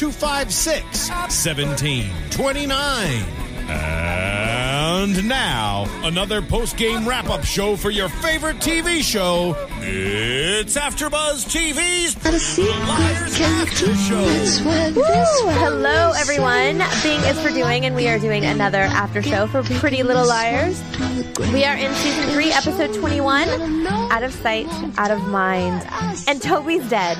256 1729. And now, another post game wrap up show for your favorite TV show. It's AfterBuzz TV's Not a Liars After. Show. That's what Woo! this Hello, everyone. Bing is for doing, and we are doing another after show for Pretty Little Liars. We are in season three, episode 21. Out of sight, out of mind. And Toby's dead.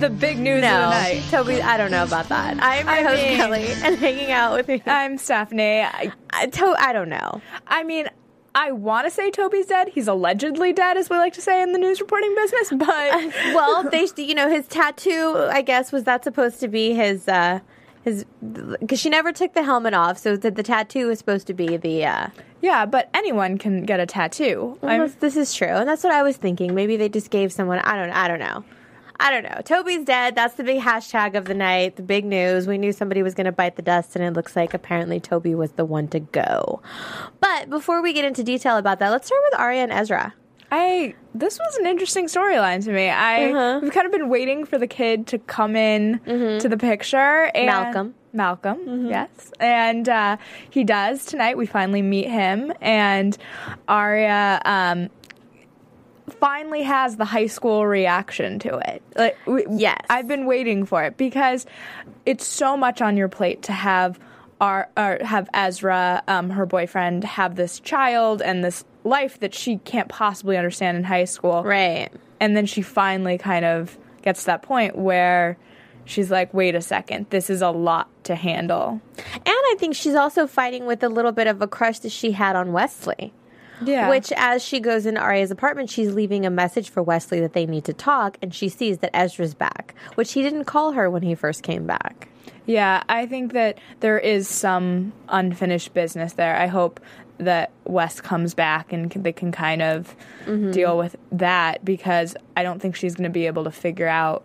the big news No, of the night. Toby, I don't know about that. I am your I host, mean- Kelly, and hanging out with me. I'm Stephanie. I, I, to- I don't know. I mean, I want to say Toby's dead. He's allegedly dead, as we like to say in the news reporting business. But Well, they, you know, his tattoo. I guess was that supposed to be his, uh, his, because she never took the helmet off, so the, the tattoo was supposed to be the. uh yeah, but anyone can get a tattoo. Well, this, is true, and that's what I was thinking. Maybe they just gave someone. I don't. I don't know. I don't know. Toby's dead. That's the big hashtag of the night. The big news. We knew somebody was going to bite the dust, and it looks like apparently Toby was the one to go. But before we get into detail about that, let's start with Aria and Ezra. I this was an interesting storyline to me. I Uh-huh. we've kind of been waiting for the kid to come in to the picture. And Malcolm. Malcolm, yes, and uh, he does tonight. We finally meet him, and Aria um, finally has the high school reaction to it. Like, we, Yes. I've been waiting for it because it's so much on your plate to have our have Ezra, um, her boyfriend, have this child and this life that she can't possibly understand in high school. Right. And then she finally kind of gets to that point where she's like, wait a second, this is a lot to handle. And I think she's also fighting with a little bit of a crush that she had on Wesley. Yeah. Which, as she goes into Aria's apartment, she's leaving a message for Wesley that they need to talk, and she sees that Ezra's back, which he didn't call her when he first came back. Yeah, I think that there is some unfinished business there. I hope that Wes comes back and they can kind of mm-hmm. deal with that because I don't think she's going to be able to figure out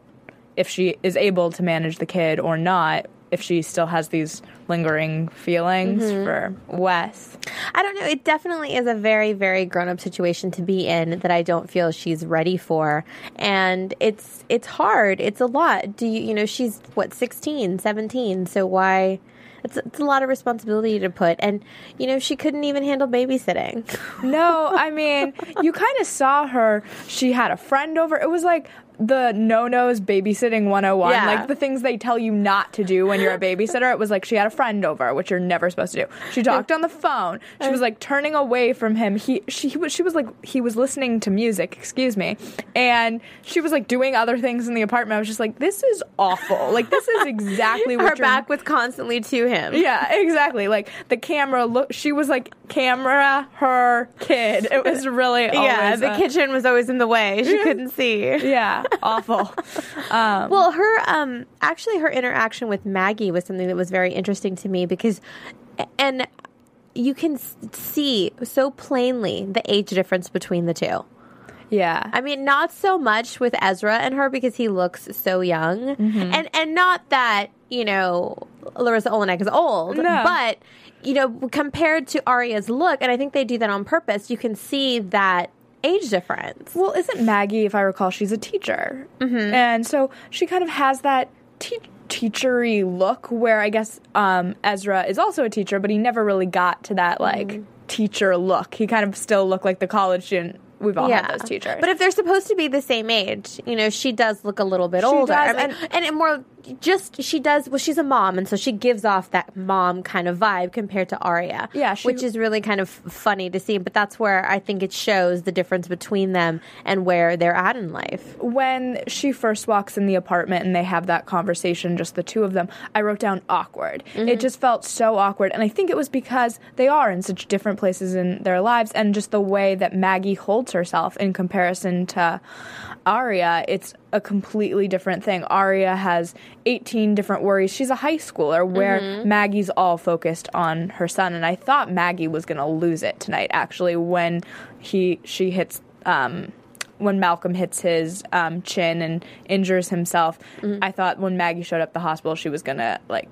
if she is able to manage the kid or not if she still has these lingering feelings mm-hmm. for Wes. I don't know. It definitely is a very, very grown up situation to be in that I don't feel she's ready for. And it's it's hard. It's a lot. Do you you know, she's what, 16, 17, so why it's, it's a lot of responsibility to put and you know she couldn't even handle babysitting No, I mean, you kind of saw her. She had a friend over. It was like the no nos babysitting 101. Yeah. Like the things they tell you not to do when you're a babysitter. It was like she had a friend over, which you're never supposed to do. She talked on the phone. She was like turning away from him. He she he was she was like he was listening to music, excuse me. And she was like doing other things in the apartment. I was just like, this is awful. Like this is exactly what her back was constantly to him yeah, exactly. Like the camera look she was like camera her kid. It was really yeah the a- kitchen was always in the way she couldn't see Yeah, awful. Um, Well, her um actually her interaction with Maggie was something that was very interesting to me because and you can see so plainly the age difference between the two. yeah. I mean, not so much with Ezra and her because he looks so young, Mm-hmm. and and not that you know Larisa Oleynik is old, No. but you know, compared to Aria's look, and I think they do that on purpose, you can see that age difference. Well, isn't Maggie, if I recall, she's a teacher, mm-hmm. and so she kind of has that te- teachery look. Where I guess um, Ezra is also a teacher, but he never really got to that like Mm-hmm. teacher look. He kind of still looked like the college student. We've all had those teachers. But if they're supposed to be the same age, you know, she does look a little bit She older. does, I mean, and, and more just she does well she's a mom and so she gives off that mom kind of vibe compared to Aria. Yeah, she- which is really kind of funny to see, but that's where I think it shows the difference between them and where they're at in life. when she first walks in the apartment and they have that conversation, just the two of them, I wrote down awkward. It mm-hmm. just felt so awkward. And I think it was because they are in such different places in their lives and just the way that Maggie holds herself in comparison to Aria, it's a completely different thing. Aria has 18 different worries. She's a high schooler where Maggie's all focused on her son. And I thought Maggie was going to lose it tonight, actually, when he she hits. Um, when Malcolm hits his um, chin and injures himself, I thought when Maggie showed up at the hospital, she was gonna like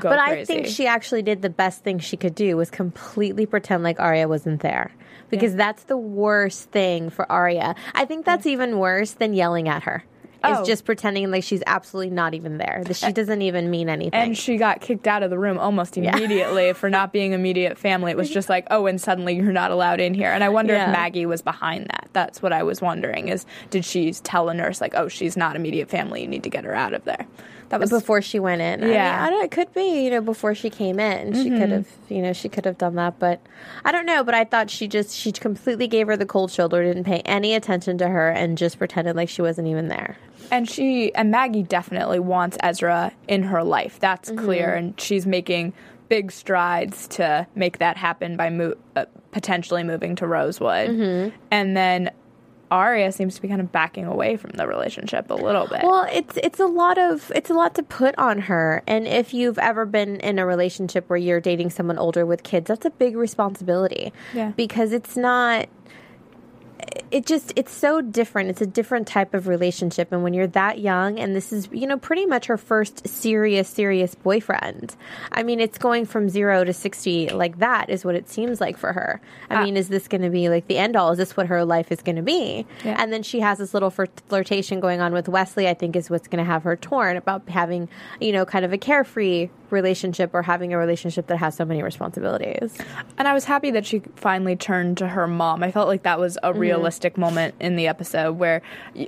go But crazy. I think she actually did the best thing she could do was completely pretend like Aria wasn't there. Because that's the worst thing for Aria. I think that's even worse than yelling at her. Is Oh. just pretending like she's absolutely not even there. That she doesn't even mean anything. and she got kicked out of the room almost immediately for not being immediate family. It was just like, oh, and suddenly you're not allowed in here. And I wonder Yeah. if Maggie was behind that. That's what I was wondering: is did she tell a nurse like, oh, she's not immediate family, you need to get her out of there? That was before she went in. I mean, Yeah. I don't. It could be, you know, before she came in, she could have, you know, she could have done that. But I don't know. But I thought she just she completely gave her the cold shoulder, didn't pay any attention to her, and just pretended like she wasn't even there. And she and Maggie definitely wants Ezra in her life. That's Mm-hmm. clear, and she's making big strides to make that happen by mo- uh, potentially moving to Rosewood. Mm-hmm. And then Aria seems to be kind of backing away from the relationship a little bit. Well, it's it's a lot of it's a lot to put on her. And if you've ever been in a relationship where you're dating someone older with kids, that's a big responsibility. Yeah. Because it's not it just it's so different. It's a different type of relationship and when you're that young and this is, you know, pretty much her first serious serious boyfriend. I mean, it's going from 0 to 60 like that is what it seems like for her. I mean, is this going to be like the end all? Is this what her life is going to be? Yeah. And then she has this little flirtation going on with Wesley, I think is what's going to have her torn about having, you know, kind of a carefree relationship or having a relationship that has so many responsibilities. And I was happy that she finally turned to her mom. I felt like that was Mm-hmm. a moment in the episode where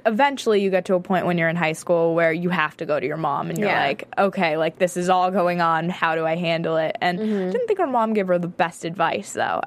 eventually you get to a point when you're in high school where you have to go to your mom and you're Yeah. like, okay, like this is all going on. How do I handle it? And Mm-hmm. I didn't think her mom gave her the best advice though.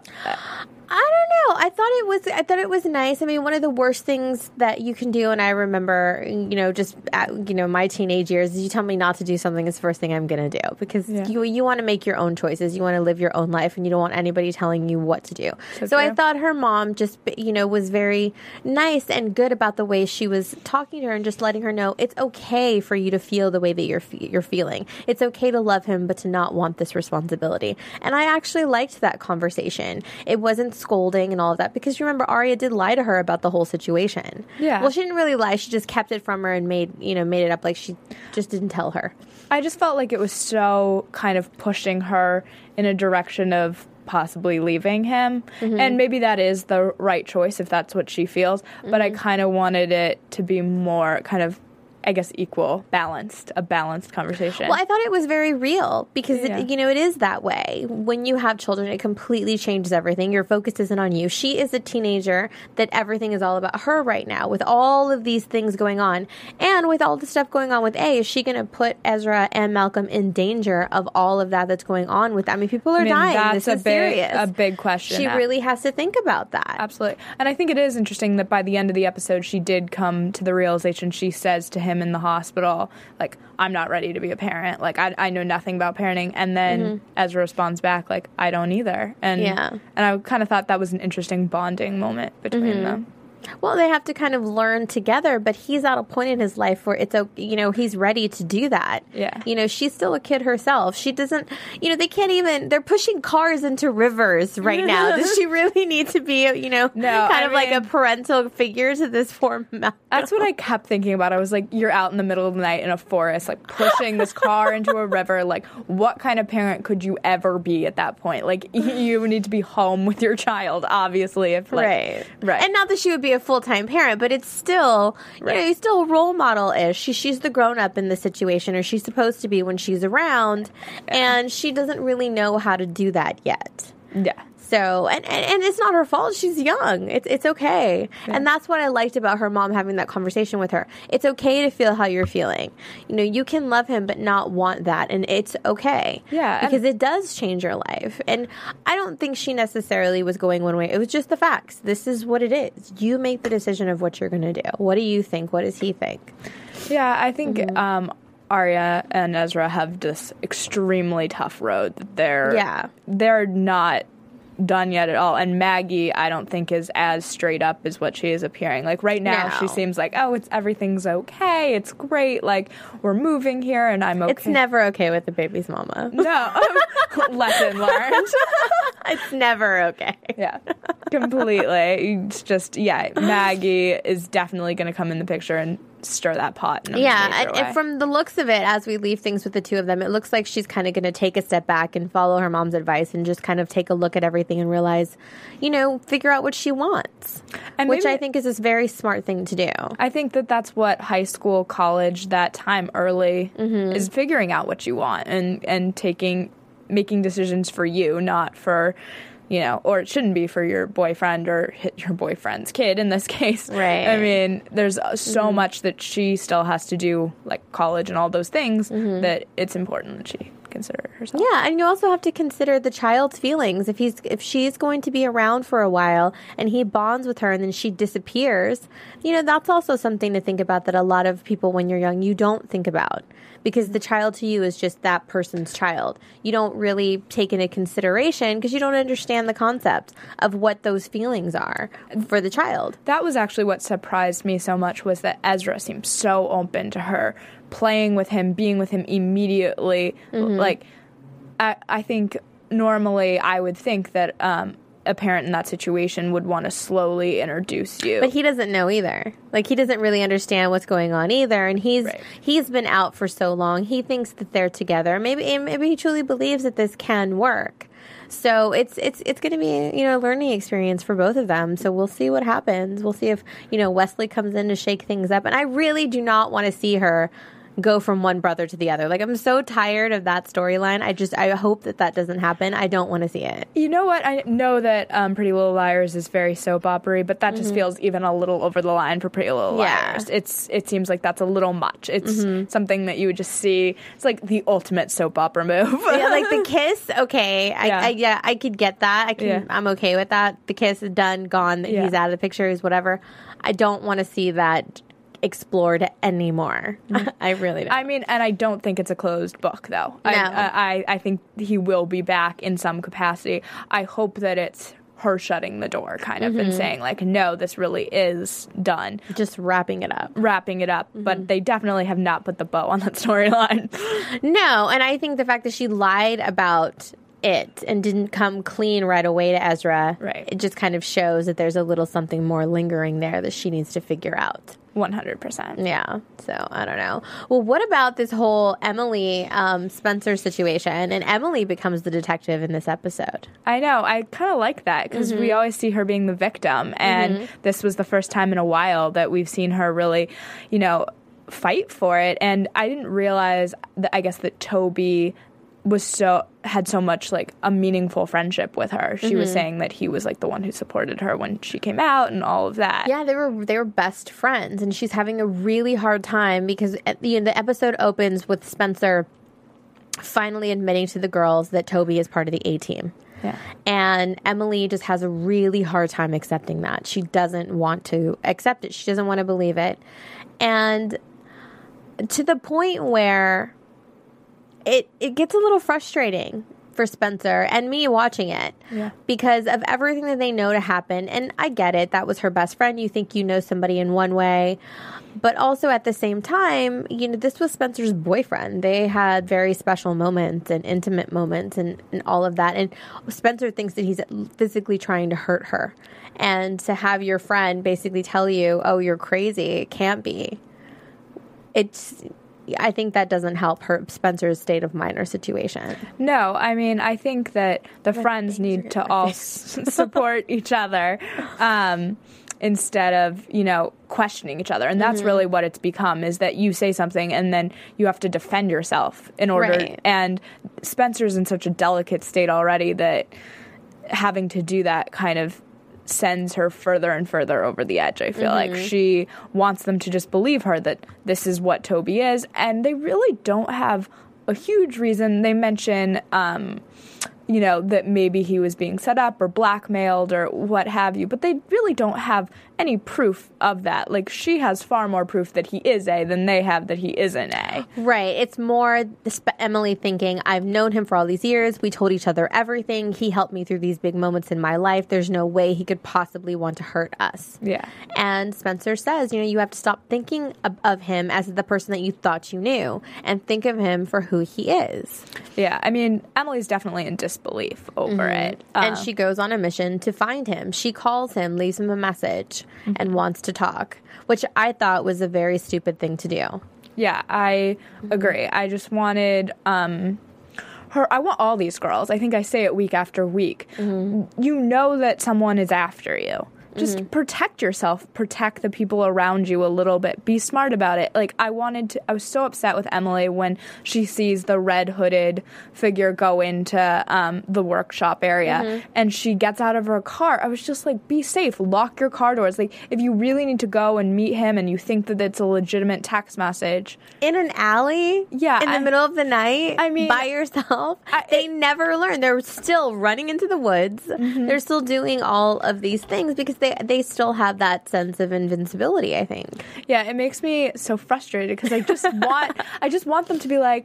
I don't know. I thought it was. I thought it was nice. I mean, one of the worst things that you can do, and I remember, you know, just at, you know, my teenage years, is you tell me not to do something is the first thing I'm going to do because Yeah. you you want to make your own choices. You want to live your own life, and you don't want anybody telling you what to do. So So, I thought her mom just, you know, was very nice and good about the way she was talking to her and just letting her know it's okay for you to feel the way that you're fe- you're feeling. It's okay to love him, but to not want this responsibility. And I actually liked that conversation. It wasn't scolding and all of that because you remember Aria did lie to her about the whole situation. Yeah. Well, she didn't really lie. She just kept it from her and made you know made it up like she just didn't tell her. I just felt like it was so kind of pushing her in a direction of possibly leaving him. Mm-hmm. And maybe that is the right choice if that's what she feels. But I Mm-hmm. kind of wanted it to be more kind of, I guess, equal, balanced, a balanced conversation. Well, I thought it was very real because Yeah. it, you know it is that way. When you have children, it completely changes everything. Your focus isn't on you. She is a teenager that everything is all about her right now with all of these things going on, and with all the stuff going on with A. Is she going to put Ezra and Malcolm in danger of all of that that's going on with? I mean, people are I mean, dying. that's this a is big, serious. a big question. She Uh, really has to think about that. Absolutely. And I think it is interesting that by the end of the episode, she did come to the realization. She says to him in the hospital, like, I'm not ready to be a parent. Like, I, I know nothing about parenting. And then Ezra responds back, like, I don't either. And, Mm-hmm. Yeah. and I kind of thought that was an interesting bonding moment between them. Well, they have to kind of learn together, but he's at a point in his life where it's a you know he's ready to do that. Yeah. you know she's still a kid herself. She doesn't, you know, they can't even. They're pushing cars into rivers right now. Does she really need to be, you know, No, kind I of like a parental figure to this poor mouse? That's what I kept thinking about. I was like, you're out in the middle of the night in a forest, like pushing this car into a river. Like, what kind of parent could you ever be at that point? Like, you need to be home with your child, obviously. If like, right, right, And not that she would be a full time parent, but it's still, you know, Right. he's still role model ish. She, she's the grown up in the situation, or she's supposed to be when she's around, and she doesn't really know how to do that yet. yeah. So, and, and, and it's not her fault. She's young. It's, it's okay. And that's what I liked about her mom having that conversation with her. It's okay to feel how you're feeling. You know, you can love him, but not want that. And it's okay. Yeah, Because it does change your life. And I don't think she necessarily was going one way. It was just the facts. This is what it is. You make the decision of what you're going to do. What do you think? What does he think? Yeah, I think Mm-hmm. um, Aria and Ezra have this extremely tough road. that They're Yeah. they're not done yet at all. And Maggie, I don't think is as straight up as what she is appearing. Like right now, No. she seems like oh, it's everything's okay, it's great. Like we're moving here, and I'm okay. It's never okay with the baby's mama. no lesson learned. it's never okay. Yeah, completely. It's just yeah. Maggie is definitely going to come in the picture and stir that pot. In a Yeah, and, way. and from the looks of it, as we leave things with the two of them, it looks like she's kind of going to take a step back and follow her mom's advice and just kind of take a look at everything and realize, you know, figure out what she wants, And which maybe- I think is this very smart thing to do. I think that that's what high school, college, that time early Mm-hmm. is figuring out what you want and and taking making decisions for you, not for you know, or it shouldn't be for your boyfriend or hit your boyfriend's kid in this case. Right. Mm-hmm. I mean, there's so much that she still has to do, like college and all those things, Mm-hmm. that it's important that she consider herself. Yeah, and you also have to consider the child's feelings. If he's if she's going to be around for a while and he bonds with her and then she disappears, you know, that's also something to think about that a lot of people when you're young you don't think about. Because the child to you is just that person's child. You don't really take into consideration because you don't understand the concept of what those feelings are for the child. that was actually what surprised me so much was that Ezra seemed so open to her playing with him, being with him immediately. Mm-hmm. Like, I, I think normally I would think that um, a parent in that situation would want to slowly introduce you. But he doesn't know either. Like he doesn't really understand what's going on either, and he's Right. he's been out for so long. He thinks that they're together. Maybe maybe he truly believes that this can work. So it's it's it's going to be you know a learning experience for both of them. So we'll see what happens. We'll see if you know Wesley comes in to shake things up. And I really do not want to see her go from one brother to the other. Like I'm so tired of that storyline. I just I hope that that doesn't happen. I don't want to see it. you know what? I know that um, Pretty Little Liars is very soap opery, but that just feels even a little over the line for Pretty Little Mm-hmm. Yeah. Mm-hmm. Liars. It's it seems like that's a little much. It's something that you would just see. It's like the ultimate soap opera move. yeah, like the kiss. Okay, I, Yeah. I yeah, I could get that. I can. Yeah. I'm okay with that. The kiss is done, gone. Yeah. He's out of the picture. He's whatever. I don't want to see that explored anymore. I really don't. I mean, and I don't think it's a closed book, though. I, No. I, I think he will be back in some capacity. I hope that it's her shutting the door, kind of, Mm-hmm. and saying like, "No, this really is done." Just wrapping it up. Wrapping it up, Mm-hmm. but they definitely have not put the bow on that storyline. No, and I think the fact that she lied about it and didn't come clean right away to Ezra, Right. It just kind of shows that there's a little something more lingering there that she needs to figure out. One hundred percent. Yeah. So I don't know. Well, what about this whole Emily um, Spencer situation? And Emily becomes the detective in this episode. I know. I kind of like that because we Mm-hmm. always see her being the victim, and this was the first time in a while that we've seen her really, you know, fight for it. And I didn't realize that. I guess that Toby was so had so much like a meaningful friendship with her. She Mm-hmm. was saying that he was like the one who supported her when she came out and all of that. Yeah, they were they were best friends, and she's having a really hard time because at the the episode opens with Spencer finally admitting to the girls that Toby is part of the A team. Yeah. And Emily just has a really hard time accepting that. She doesn't want to accept it. She doesn't want to believe it. And to the point where it it gets a little frustrating for Spencer and me watching it Yeah. because of everything that they know to happen. And I get it. That was her best friend. You think you know somebody in one way. But also at the same time, you know, this was Spencer's boyfriend. They had very special moments and intimate moments and, and all of that. And Spencer thinks that he's physically trying to hurt her. And to have your friend basically tell you, oh, you're crazy, it can't be. It's, I think that doesn't help hurt Spencer's state of mind or situation. No, I mean, I think that the friends need to all s- support each other um, instead of, you know, questioning each other. And that's Mm-hmm. really what it's become is that you say something and then you have to defend yourself in order. Right. And Spencer's in such a delicate state already that having to do that kind of sends her further and further over the edge. I feel like she wants them to just believe her that this is what Toby is, and they really don't have a huge reason. They mention, um, you know, that maybe he was being set up or blackmailed or what have you, but they really don't have any proof of that. Like she has far more proof that he is A than they have that he isn't A. Right. It's more Emily thinking, I've known him for all these years. We told each other everything. He helped me through these big moments in my life. There's no way he could possibly want to hurt us. Yeah. And Spencer says, you know, you have to stop thinking of, of him as the person that you thought you knew and think of him for who he is. Yeah. I mean, Emily's definitely in disbelief over it. and Um, she goes on a mission to find him. She calls him, leaves him a message, and mm-hmm. wants to talk, which I thought was a very stupid thing to do. Yeah, I mm-hmm. agree. I just wanted um her I want all these girls. I think I say it week after week. Mm-hmm. You know that someone is after you. Just protect yourself, protect the people around you a little bit. Be smart about it. Like I wanted to I was so upset with Emily when she sees the red hooded figure go into um, the workshop area and she gets out of her car. I was just like, be safe, lock your car doors. Like if you really need to go and meet him and you think that it's a legitimate text message, in an alley Yeah, in the middle of the night I mean- by yourself I- they never learn they're still running into the woods Mm-hmm. they're still doing all of these things because they they still have that sense of invincibility i think Yeah, it makes me so frustrated because I just want I just want them to be like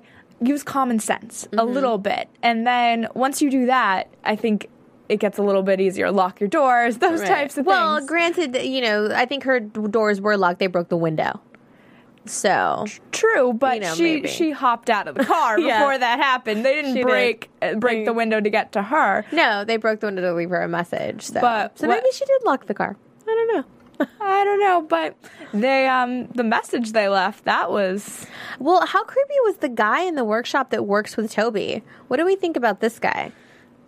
use common sense a Mm-hmm. little bit. And then once you do that, I think it gets a little bit easier. Lock your doors, those types of well things. Well, granted you know i think her d- doors were locked they broke the window so True, but you know, she maybe. she hopped out of the car Yeah. before that happened. They didn't She did. break uh, break the window to get to her. no they broke the window to leave her a message so, But so what- maybe she did lock the car i don't know I don't know, but they um the message they left that was well how creepy was the guy in the workshop that works with toby what do we think about this guy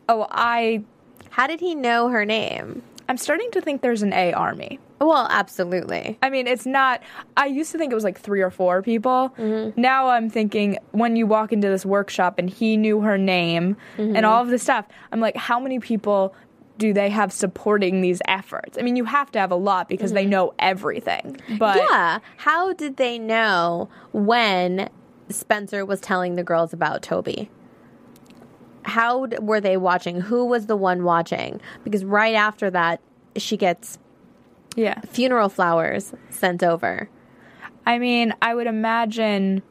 oh I how did he know her name I'm starting to think there's an A army. Well absolutely I mean, it's not. I used to think it was like three or four people. Mm-hmm. Now I'm thinking when you walk into this workshop and he knew her name Mm-hmm. and all of this stuff, I'm like, how many people do they have supporting these efforts? I mean, you have to have a lot because they know everything. But Mm-hmm. yeah. How did they know when Spencer was telling the girls about Toby? How d- were they watching? Who was the one watching? Because right after that, she gets yeah, funeral flowers sent over. I mean, I would imagine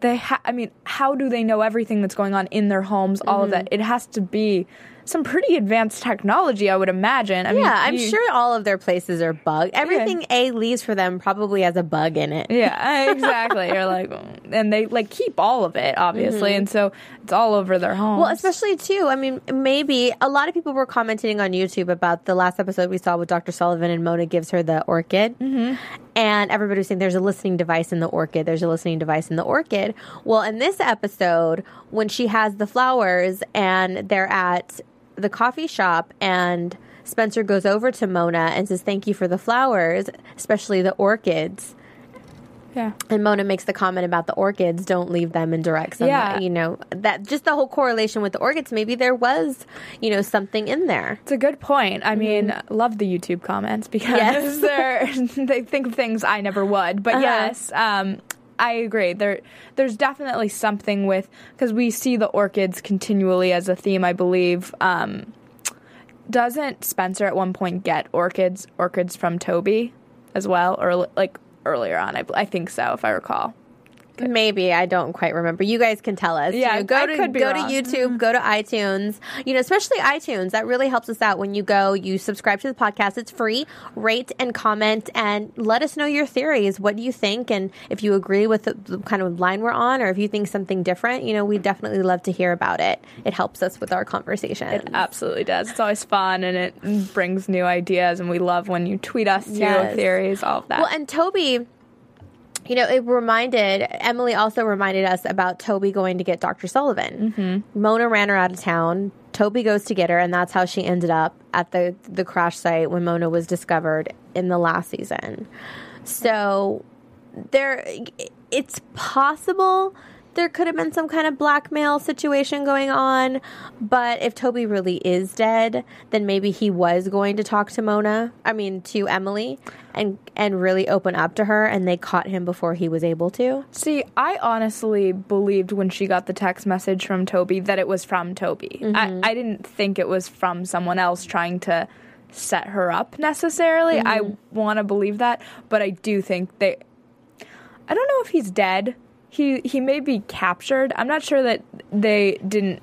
they. Ha- I mean, how do they know everything that's going on in their homes? All of Mm-hmm. that. It has to be some pretty advanced technology, I would imagine. I mean, Yeah, I'm you- sure all of their places are bugged. Everything A leaves for them probably has a bug in it. Yeah, exactly. You're like, and they like keep all of it, obviously, and so it's all over their. Mm-hmm. Well, especially too. I mean, maybe a lot of people were commenting on YouTube about the last episode we saw with Dr. Sullivan and Mona gives her the orchid, mm-hmm. and everybody was saying there's a listening device in the orchid. There's a listening device in the orchid. Well, in this episode, when she has the flowers and they're at the coffee shop and. Spencer goes over to Mona and says, Thank you for the flowers, especially the orchids. yeah, And Mona makes the comment about the orchids, don't leave them in direct sunlight. Yeah. You know, that just the whole correlation with the orchids, maybe there was, you know, something in there. it's a good point. I mean, love the YouTube comments because Yes. they think of things I never would. But Uh-huh. yes, um, I agree. There, there's definitely something with because we see the orchids continually as a theme. I believe. Um, doesn't Spencer at one point get orchids orchids from Toby as well, or like earlier on? I, I think so, if I recall. It. Maybe I don't quite remember. You guys can tell us. Yeah, You know, go I to go wrong. to YouTube, mm-hmm. go to iTunes. You know, especially iTunes. That really helps us out when you go. You subscribe to the podcast. It's free. Rate and comment and let us know your theories. What do you think? And if you agree with the, the kind of line we're on, or if you think something different, you know, we definitely love to hear about it. It helps us with our conversation. It absolutely does. It's always fun and it brings new ideas, and we love when you tweet us Yes. theories, all of that. Well, and Toby, you know, it reminded Emily also reminded us about Toby going to get Dr. Sullivan. Mm-hmm. Mona ran her out of town. Toby goes to get her, and that's how she ended up at the the crash site when Mona was discovered in the last season. So there, it's possible there could have been some kind of blackmail situation going on. But if Toby really is dead, then maybe he was going to talk to Mona. I mean, to Emily, and and really open up to her, and they caught him before he was able to. See, I honestly believed when she got the text message from Toby that it was from Toby. I, mm-hmm. I didn't think it was from someone else trying to set her up necessarily. I mm-hmm. want to believe that, but I do think they. I don't know if he's dead. He he may be captured. I'm not sure that they didn't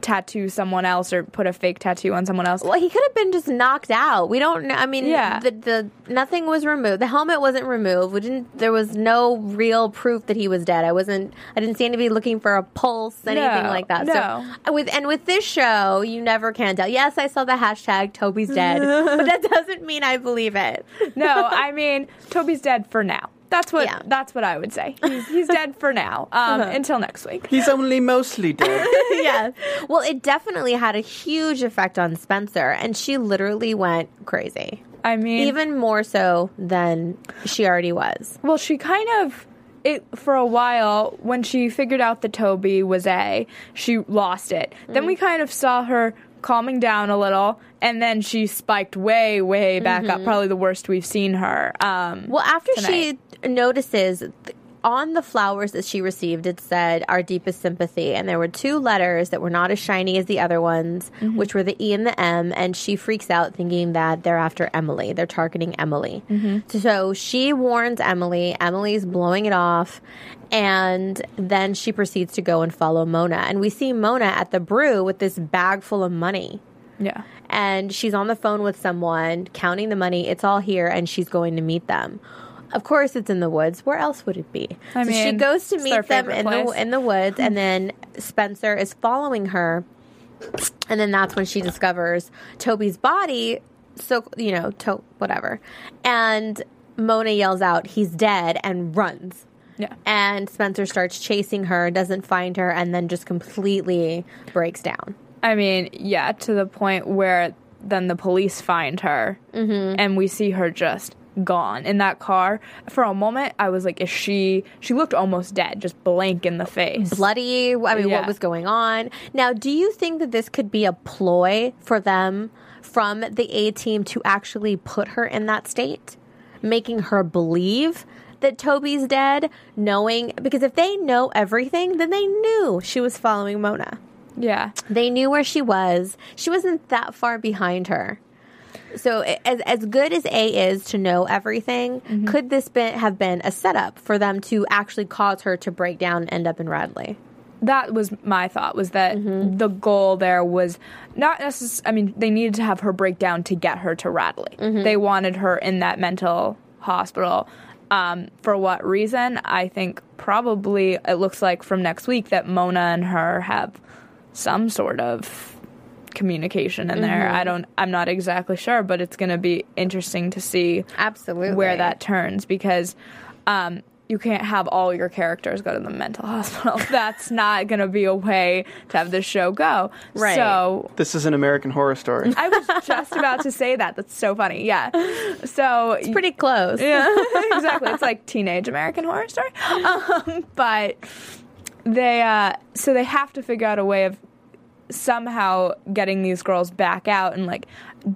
tattoo someone else or put a fake tattoo on someone else. Well, he could have been just knocked out. We don't know. I mean, Yeah. the, the nothing was removed. The helmet wasn't removed. We didn't. There was no real proof that he was dead. I wasn't. I didn't see anybody looking for a pulse, anything No, like that. no. So with and with this show, you never can tell. Yes, I saw the hashtag Toby's dead, but that doesn't mean I believe it. no, I mean Toby's dead for now. That's what Yeah. that's what I would say. He's, he's dead for now. Um, Until next week. He's only mostly dead. yes. Well, it definitely had a huge effect on Spencer, and she literally went crazy, I mean, even more so than she already was. well, she kind of it for a while when she figured out that Toby was A, she lost it. Then we kind of saw her calming down a little, and then she spiked way, way back up. Probably the worst we've seen her. Um, Well, after tonight. she notices on the flowers that she received, it said our deepest sympathy. And there were two letters that were not as shiny as the other ones, mm-hmm. which were the E and the M. And she freaks out thinking that they're after Emily. They're targeting Emily. Mm-hmm. So she warns Emily. Emily's blowing it off. And then she proceeds to go and follow Mona. And we see Mona at the brew with this bag full of money yeah. and she's on the phone with someone counting the money. It's all here, and she's going to meet them. Of course, it's in the woods. Where else would it be? I so she goes to meet them in the in the woods, and then Spencer is following her, and then that's when she discovers Toby's body. So you know, to- whatever, and Mona yells out, "He's dead!" and runs. Yeah. And Spencer starts chasing her, doesn't find her, and then just completely breaks down. I mean, yeah, to the point where then the police find her mm-hmm. and we see her just gone in that car. For a moment, I was like, is she? She looked almost dead, just blank in the face. bloody. I mean, Yeah. what was going on? Now, do you think that this could be a ploy for them from the A team to actually put her in that state, making her believe that Toby's dead, knowing because if they know everything, then they knew she was following Mona. Yeah. They knew where she was. She wasn't that far behind her. So, as as good as A is to know everything, mm-hmm. could this been, have been a setup for them to actually cause her to break down and end up in Radley? That was my thought was that mm-hmm. the goal there was not necessarily, I mean, they needed to have her break down to get her to Radley. Mm-hmm. They wanted her in that mental hospital. Um, for what reason? I think probably it looks like from next week that Mona and her have some sort of communication in there. I don't I'm not exactly sure, but it's going to be interesting to see Absolutely. where that turns because um, you can't have all your characters go to the mental hospital. That's not going to be a way to have this show go. Right. So This is an American horror story. I was just about to say that. That's so funny. Yeah. So It's pretty close. yeah, exactly. It's like teenage American horror story. Um, but they uh, so they have to figure out a way of somehow getting these girls back out and like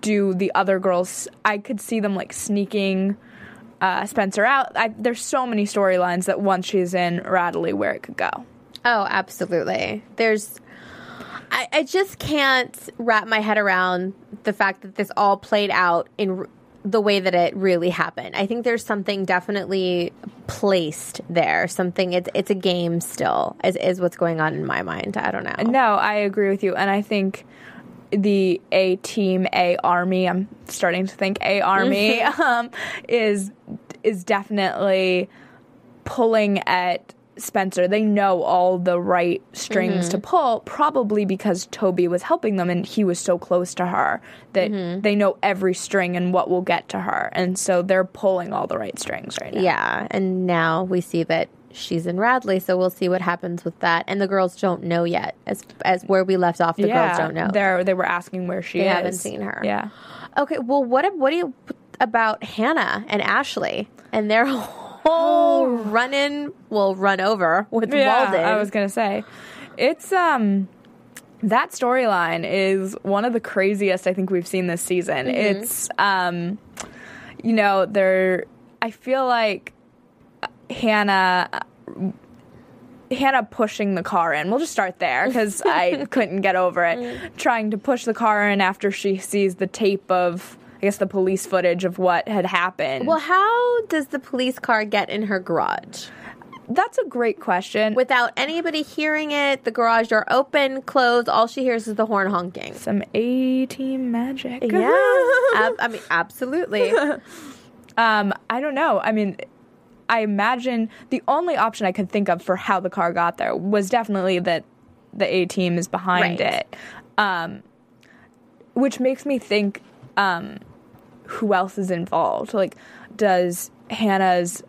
do the other girls. I could see them like sneaking uh, Spencer out. I, there's so many storylines that once she's in Radley, where it could go. Oh, absolutely. There's. I, I just can't wrap my head around the fact that this all played out in the way that it really happened. I think there's something definitely placed there. Something it's it's a game still is is what's going on in my mind. I don't know. No, I agree with you, and I think the A team, A army. I'm starting to think A army um, is is definitely pulling at Spencer. They know all the right strings to mm-hmm. pull, probably because Toby was helping them and he was so close to her that mm-hmm. they know every string and what will get to her, and so they're pulling all the right strings right now. Yeah, and now we see that she's in Radley, so we'll see what happens with that. And the girls don't know yet, as as where we left off. The girls don't know. They they were asking where she They is. haven't seen her. Yeah. Okay, well, what what do you about Hannah and Ashley and their whole run in, well, run over with Yeah, Wilden? I was gonna say, it's um, that storyline is one of the craziest I think we've seen this season. Mm-hmm. It's um, you know, there. I feel like Hannah. Hannah pushing the car in. We'll just start there because I couldn't get over it. Mm. Trying to push the car in after she sees the tape of, I guess, the police footage of what had happened. well, how does the police car get in her garage that's a great question. without anybody hearing it? The garage door open, closed. All she hears is the horn honking. some A team magic. Yeah, Ab- I mean, absolutely. Um, I don't know. I mean, I imagine the only option I could think of for how the car got there was definitely that the A team is behind Right. it. Um, which makes me think um, who else is involved? Like, does Hannah's,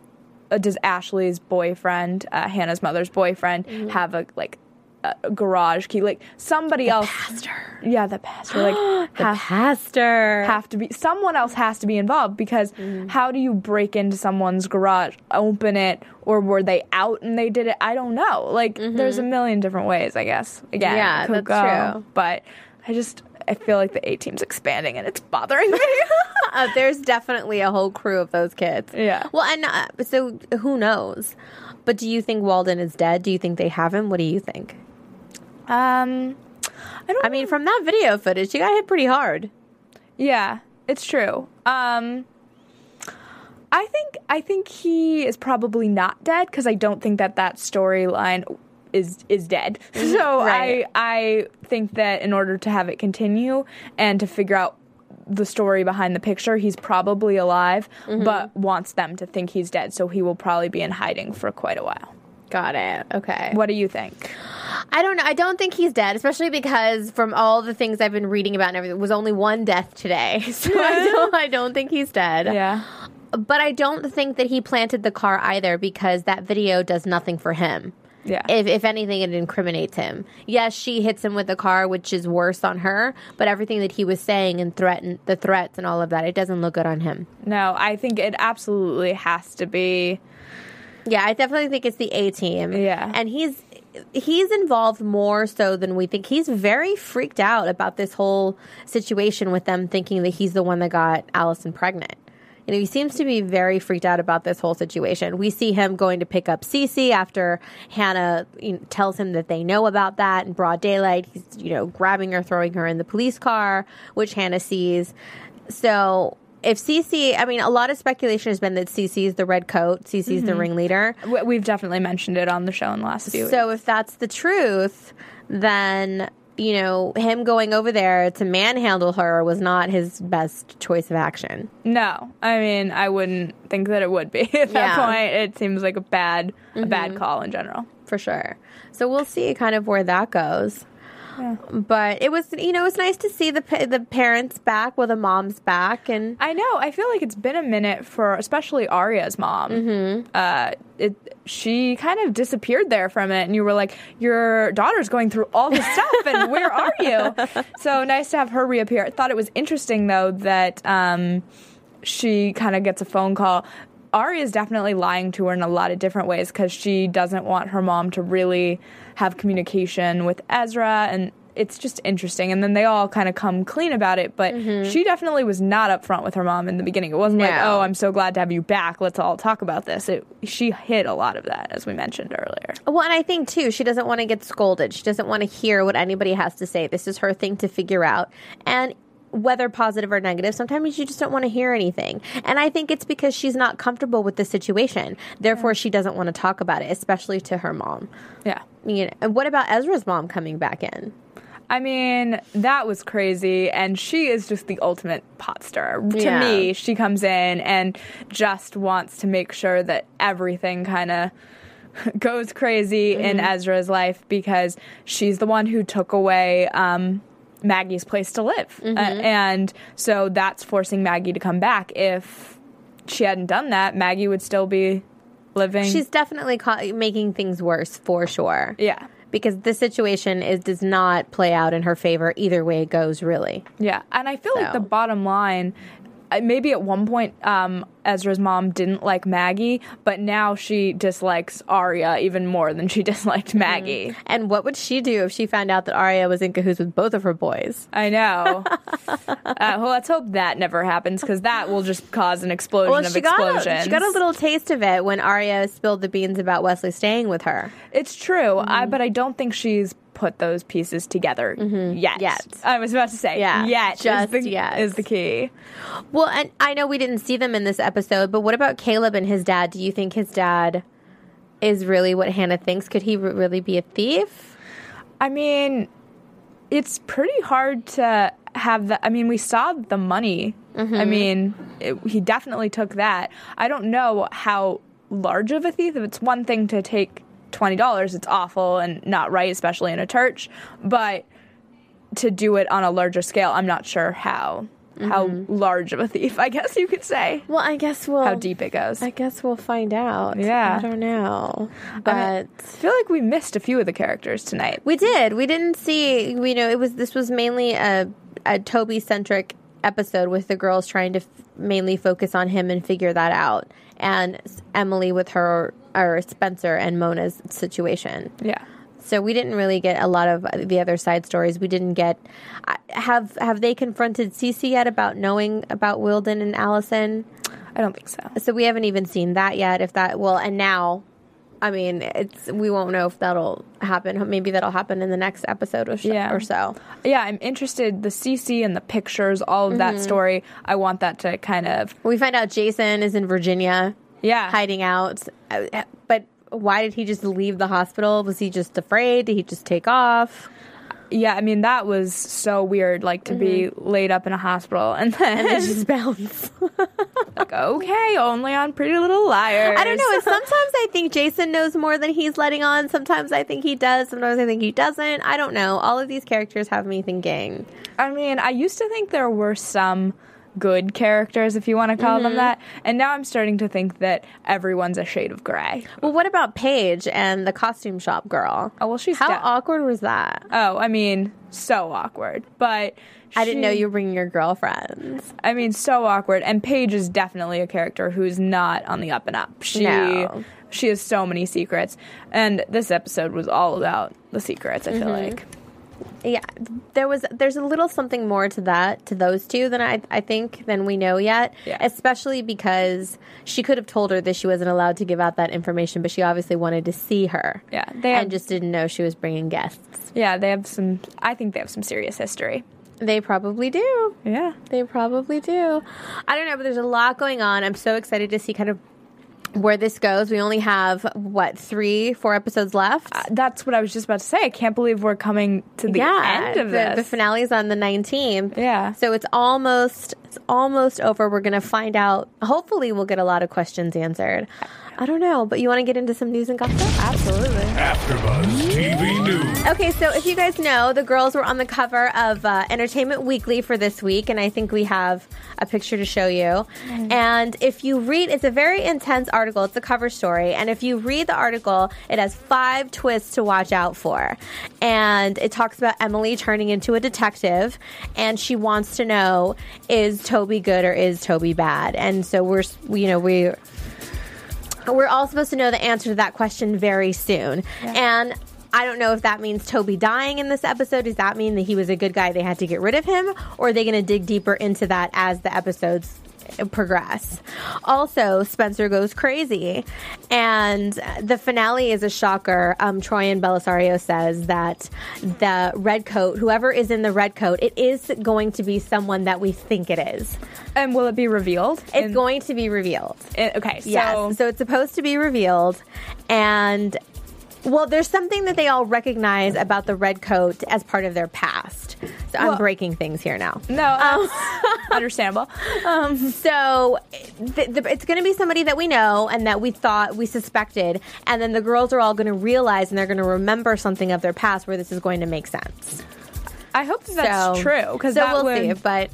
uh, does Ashley's boyfriend, uh, Hannah's mother's boyfriend, Mm-hmm. have a like a garage key? Like somebody else. Pastor. Yeah, the pastor. Like The have- pastor. have to be someone else has to be involved because Mm-hmm. how do you break into someone's garage open it or were they out and they did it i don't know like there's a million different ways i guess again Mm-hmm. Yeah, could that's go. true. but i just i feel like the a team's expanding and it's bothering me Uh, there's definitely a whole crew of those kids. Yeah. Well, and uh, so who knows? But do you think Wilden is dead? Do you think they have him? What do you think? um i don't I mean, from that video footage, he got hit pretty hard. Yeah, it's true. Um I think I think he is probably not dead because I don't think that that storyline is is dead. So Right. I I think that in order to have it continue and to figure out the story behind the picture, he's probably alive, mm-hmm. but wants them to think he's dead. So he will probably be in hiding for quite a while. Got it. Okay. What do you think? I don't know. I don't think he's dead, especially because from all the things I've been reading about and everything, was only one death today. So I don't. I don't think he's dead. Yeah. But I don't think that he planted the car either because that video does nothing for him. Yeah. If, if anything, it incriminates him. Yes, she hits him with the car, which is worse on her. But everything that he was saying and threaten the threats and all of that, it doesn't look good on him. no, I think it absolutely has to be Yeah, I definitely think it's the A team. Yeah. and he's he's involved more so than we think. He's very freaked out about this whole situation with them thinking that he's the one that got Alison pregnant. You know, he seems to be very freaked out about this whole situation. We see him going to pick up Cece after Hannah you know, tells him that they know about that in broad daylight. He's, you know, grabbing her, throwing her in the police car, which Hannah sees. So if Cece, I mean, a lot of speculation has been that Cece is the red coat, Cece's the mm-hmm. ringleader. we- we've definitely mentioned it on the show in the last few So if that's the truth, then you know him going over there to manhandle her was not his best choice of action. No, I mean I wouldn't think that it would be at that Yeah. Mm-hmm. point. It seems like a bad, a bad call in general. for sure. So we'll see kind of where that goes. But it was, you know, it was nice to see the the parents back, well, the mom's back, and I know. I feel like it's been a minute for, especially Aria's mom. Mm-hmm. Uh, it she kind of disappeared there from it, and you were like, "Your daughter's going through all this stuff, and where are you?" So nice to have her reappear. I thought it was interesting though that um, she kind of gets a phone call. Aria is definitely lying to her in a lot of different ways because she doesn't want her mom to really have communication with Ezra, and it's just interesting. And then they all kind of come clean about it, but mm-hmm. she definitely was not upfront with her mom in the beginning. It wasn't like, "Oh, I'm so glad to have you back. Let's all talk about this." It, she hid a lot of that, as we mentioned earlier. well, and I think too, she doesn't want to get scolded. She doesn't want to hear what anybody has to say. This is her thing to figure out, and whether positive or negative, sometimes you just don't want to hear anything. And I think it's because she's not comfortable with the situation. Therefore, she doesn't want to talk about it, especially to her mom. Yeah. You know, and what about Ezra's mom coming back in? I mean, that was crazy, and she is just the ultimate pot stirrer. To Yeah. me, she comes in and just wants to make sure that everything kind of goes crazy in Mm-hmm. Ezra's life because she's the one who took away um, Maggie's place to live. Mm-hmm. Uh, and so that's forcing Maggie to come back. If she hadn't done that, Maggie would still be living. She's definitely ca- making things worse for sure. yeah. Because this situation is does not play out in her favor either way it goes, really. Yeah, and I feel like the bottom line, uh, maybe at one point, um, Ezra's mom didn't like Maggie, but now she dislikes Aria even more than she disliked Maggie. And what would she do if she found out that Aria was in cahoots with both of her boys? I know. uh, well, let's hope that never happens because that will just cause an explosion Well, of she got, a, she got a little taste of it when Aria spilled the beans about Wesley staying with her. It's true, I, but I don't think she's put those pieces together mm-hmm. yet. Yet. I was about to say, Yeah, yet just is the, yet. is the key. Well, and I know we didn't see them in this episode, but what about Caleb and his dad? Do you think his dad is really what Hannah thinks? Could he re- really be a thief? I mean, it's pretty hard to have the. I mean, we saw the money. I mm-hmm. mean, it, he definitely took that. I don't know how large of a thief. If it's one thing to take twenty dollars, it's awful and not right, especially in a church. But to do it on a larger scale, I'm not sure how how mm-hmm. large of a thief. I guess you could say Well, I guess we'll. how deep it goes. I guess we'll find out. Yeah. I don't know, but. I mean, I feel like we missed a few of the characters tonight. We did. We didn't see. You know, it was this was mainly a a Toby centric episode with the girls trying to f- mainly focus on him and figure that out, and Emily with her or Spencer and Mona's situation. Yeah. So we didn't really get a lot of the other side stories. We didn't get have have they confronted Cece yet about knowing about Wilden and Alison? I don't think so. So we haven't even seen that yet. If that well, and now, I mean, it's we won't know if that'll happen. Maybe that'll happen in the next episode or, so Yeah. or so. Yeah, I'm interested. The Cece and the pictures, all of that mm-hmm. story. I want that to kind of We find out Jason is in Virginia, yeah. hiding out. But why did he just leave the hospital? Was he just afraid? Did he just take off? Yeah, I mean that was so weird. Like to be mm-hmm. laid up in a hospital and then And then just bounce. like, okay, only on Pretty Little Liars. I don't know. Sometimes I think Jason knows more than he's letting on. Sometimes I think he does. Sometimes I think he doesn't. I don't know. All of these characters have me thinking. I mean, I used to think there were some good characters, if you want to call them that, and now I'm starting to think that everyone's a shade of gray. Well, what about Paige and the costume shop girl? Oh well, she's How awkward was that? Oh, I mean, so awkward. But I didn't know you were bringing your girlfriends. I mean, so awkward. And Paige is definitely a character who's not on the up and up. She No. she has so many secrets, and this episode was all about the secrets. I feel Mm-hmm. like. Yeah, there was there's a little something more to that to those two than I I think than we know yet. Yeah. Especially because she could have told her that she wasn't allowed to give out that information, but she obviously wanted to see her. Yeah, they have, and just didn't know she was bringing guests. yeah, they have some. I think they have some serious history. They probably do. Yeah. They probably do. I don't know, but there's a lot going on. I'm so excited to see kind of where this goes. We only have what three, four episodes left. Uh, that's what I was just about to say. I can't believe we're coming to the end of the, this. the finale is on the 19th. Yeah. So it's almost it's almost over. We're gonna find out. Hopefully, we'll get a lot of questions answered. I don't know, but you want to get into some news and gossip? Absolutely. AfterBuzz TV News. Okay, so if you guys know, the girls were on the cover of uh, Entertainment Weekly for this week, and I think we have a picture to show you. And if you read, it's a very intense article. It's a cover story, and if you read the article, it has five twists to watch out for. And it talks about Emily turning into a detective, and she wants to know is Toby good or is Toby bad? And so we're, you know, we we're all supposed to know the answer to that question very soon. And I don't know if that means Toby dying in this episode. Does that mean that he was a good guy? They had to get rid of him, or are they going to dig deeper into that as the episodes progress. Also, Spencer goes crazy, and the finale is a shocker. Um, Troian Bellisario says that the red coat, whoever is in the red coat, it is going to be someone that we think it is. And will it be revealed? It's In- going to be revealed. in- okay, so Yes. So it's supposed to be revealed. And well, there's something that they all recognize about the red coat as part of their past. So I'm breaking things here now. no, um, that's understandable. Um, so th- th- it's going to be somebody that we know and that we thought we suspected. And then the girls are all going to realize and they're going to remember something of their past where this is going to make sense. I hope that that's so, true because so that we'll would, see. But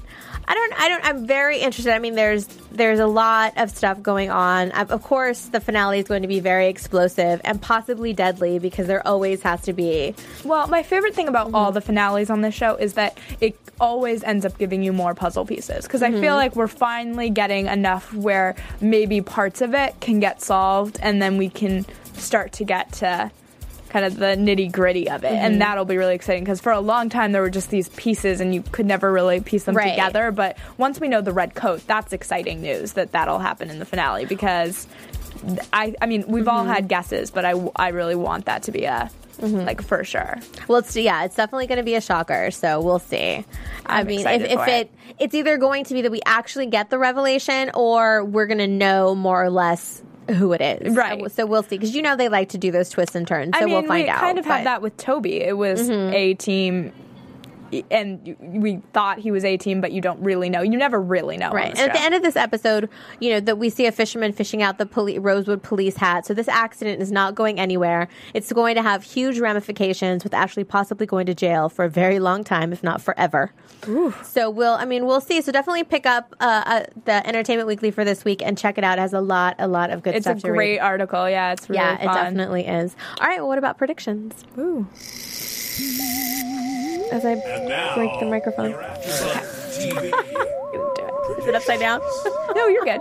I don't. I don't. I'm very interested. I mean, there's there's a lot of stuff going on. Of of course, the finale is going to be very explosive and possibly deadly because there always has to be. Well, my favorite thing about all mm-hmm. the finales on this show is that it always ends up giving you more puzzle pieces because I feel mm-hmm. like we're finally getting enough where maybe parts of it can get solved and then we can start to get to kind of the nitty gritty of it and mm-hmm. that'll be really exciting because for a long time there were just these pieces and you could never really piece them Right. together but once we know the red coat that's exciting news that that'll happen in the finale because I, I mean, we've all mm-hmm. had guesses, but I, I really want that to be a mm-hmm. like for sure. Well, it's yeah, it's definitely going to be a shocker. So we'll see. I I'm mean, if, if it, it. it's either going to be that we actually get the revelation, or we're going to know more or less who it is. Right. So, we'll see because you know they like to do those twists and turns. So I mean, we'll find we out. kind of but- Mm-hmm. had that with Toby. It was a team, and we thought he was a team, but you don't really know. You never really know. Right. And at the end of this episode, you know, that we see a fisherman fishing out the poli- Rosewood police hat. So this accident is not going anywhere. It's going to have huge ramifications with Ashley possibly going to jail for a very long time, if not forever. Ooh. So we'll, I mean, we'll see. So definitely pick up uh, uh, the Entertainment Weekly for this week and check it out. It has a lot, a lot of good it's a stuff to great read. article. Yeah, it's really Yeah, it definitely is. All right. Well, what about predictions? Ooh. As I break the microphone. Is it upside down? No, you're good.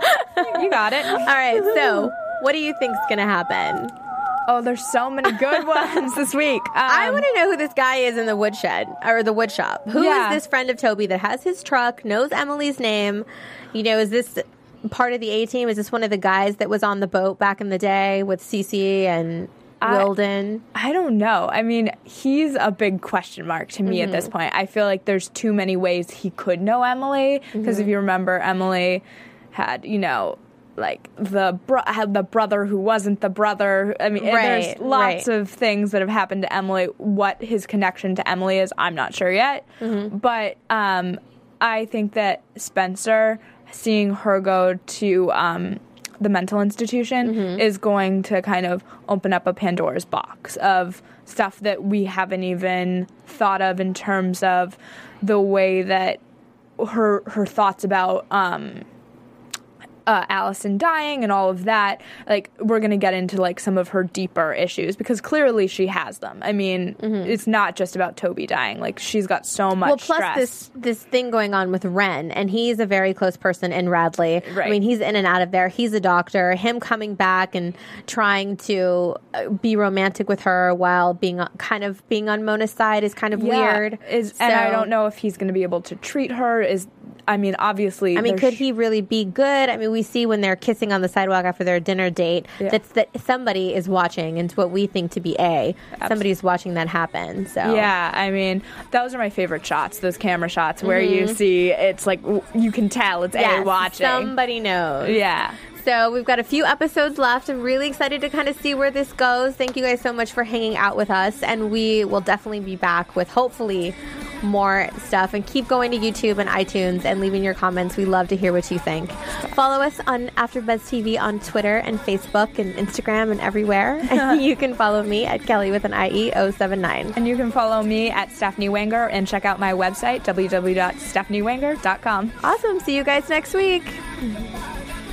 you got it. All right. So, what do you think's going to happen? Oh, there's so many good ones this week. Um, I want to know who this guy is in the woodshed or the wood shop. Who is Yeah. this friend of Toby that has his truck, knows Emily's name? You know, is this part of the A team? Is this one of the guys that was on the boat back in the day with Cece and I- Wilden? I don't know. I mean, he's a big question mark to me at this Mm-hmm. point. I feel like there's too many ways he could know Emily because Mm-hmm. if you remember, Emily had you know like the bro- had the brother who wasn't the brother. I mean, Right, there's lots right. of things that have happened to Emily. What his connection to Emily is, I'm not sure yet. Mm-hmm. But um, I think that Spencer seeing her go to. Um, the mental institution Mm-hmm. is going to kind of open up a Pandora's box of stuff that we haven't even thought of in terms of the way that her her thoughts about um, uh, Alison dying and all of that. Like we're gonna get into like some of her deeper issues because clearly she has them. I mean, it's not just about Toby dying. Like she's got so much Well, plus stress. this this thing going on with Wren, and he's a very close person in Radley. I mean, he's in and out of there. He's a doctor. Him coming back and trying to uh, be romantic with her while being uh, kind of being on Mona's side is kind of Yeah, weird. Is and I don't know if he's going to be able to treat her. Is I mean, obviously, I mean, could he really be good? I mean, we see when they're kissing on the sidewalk after their dinner date Yeah. that's that somebody is watching, and it's what we think to be A. Somebody's watching that happen. So Yeah, I mean, those are my favorite shots. Those camera shots where you see it's like you can tell it's Mm-hmm. Yes, a watching. somebody knows. yeah. So we've got a few episodes left. I'm really excited to kind of see where this goes. Thank you guys so much for hanging out with us, and we will definitely be back with hopefully more stuff. And keep going to YouTube and iTunes and leaving your comments. We love to hear what you think. Follow us on AfterBuzz TV on Twitter and Facebook and Instagram and everywhere. and you can follow me at Kelly with an IE 079. And you can follow me at Stephanie Wanger and check out my website www.stephaniewanger.com. Awesome. See you guys next week.